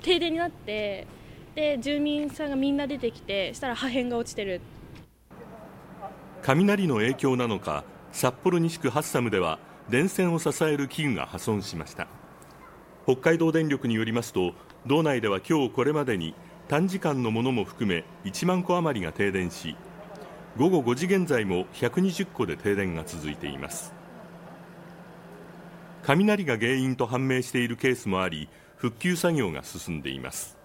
停電になってで住民さんがみんな出てきてしたら破片が落ちてる。雷の影響なのか札幌西区ハッサムでは電線を支える器具が破損しました。北海道電力によりますと道内では今日これまでに短時間のものも含め1万戸余りが停電し午後5時現在も120戸で停電が続いています。雷が原因と判明しているケースもあり復旧作業が進んでいます。